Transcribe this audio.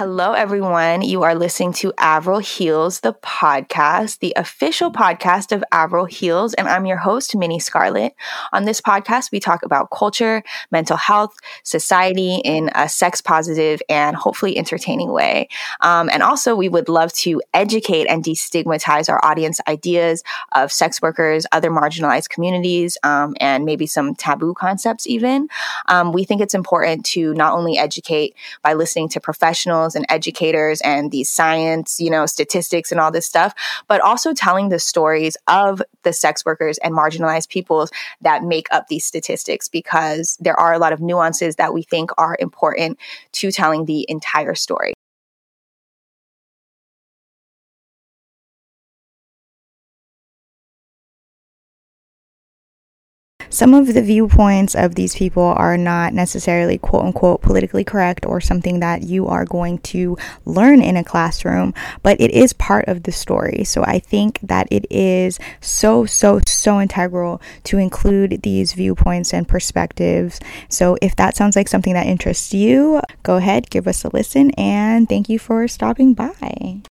Hello, everyone. You are listening to Avril Heals, the podcast, the official podcast of Avril Heals, and I'm your host, Minnie Scarlett. On this podcast, we talk about culture, mental health, society in a sex positive and hopefully entertaining way. Um, and also, we would love to educate and destigmatize our audience ideas of sex workers, other marginalized communities, um, and maybe some taboo concepts, even. Um, we think it's important to not only educate by listening to professionals professionals and educators and these science, you know, statistics and all this stuff, but also telling the stories of the sex workers and marginalized peoples that make up these statistics because there are a lot of nuances that we think are important to telling the entire story. Some of the viewpoints of these people are not necessarily quote unquote politically correct or something that you are going to learn in a classroom, but it is part of the story. So I think that it is so, so, so integral to include these viewpoints and perspectives. So if that sounds like something that interests you, go ahead, give us a listen, and thank you for stopping by.